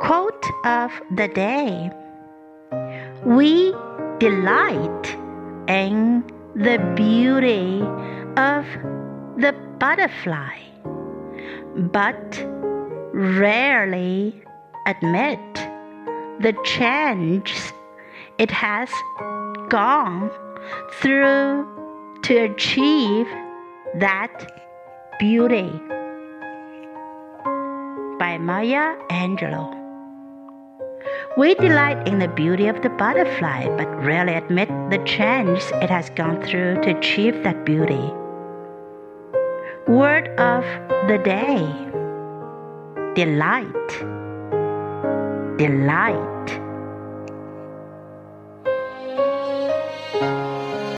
Quote of the day We delight in the beauty of the butterfly, but rarely admit the change it has gone through to achieve that beauty. By Maya Angelou. We delight in the beauty of the butterfly, but rarely admit the change it has gone through to achieve that beauty. Word of the day Delight. Delight.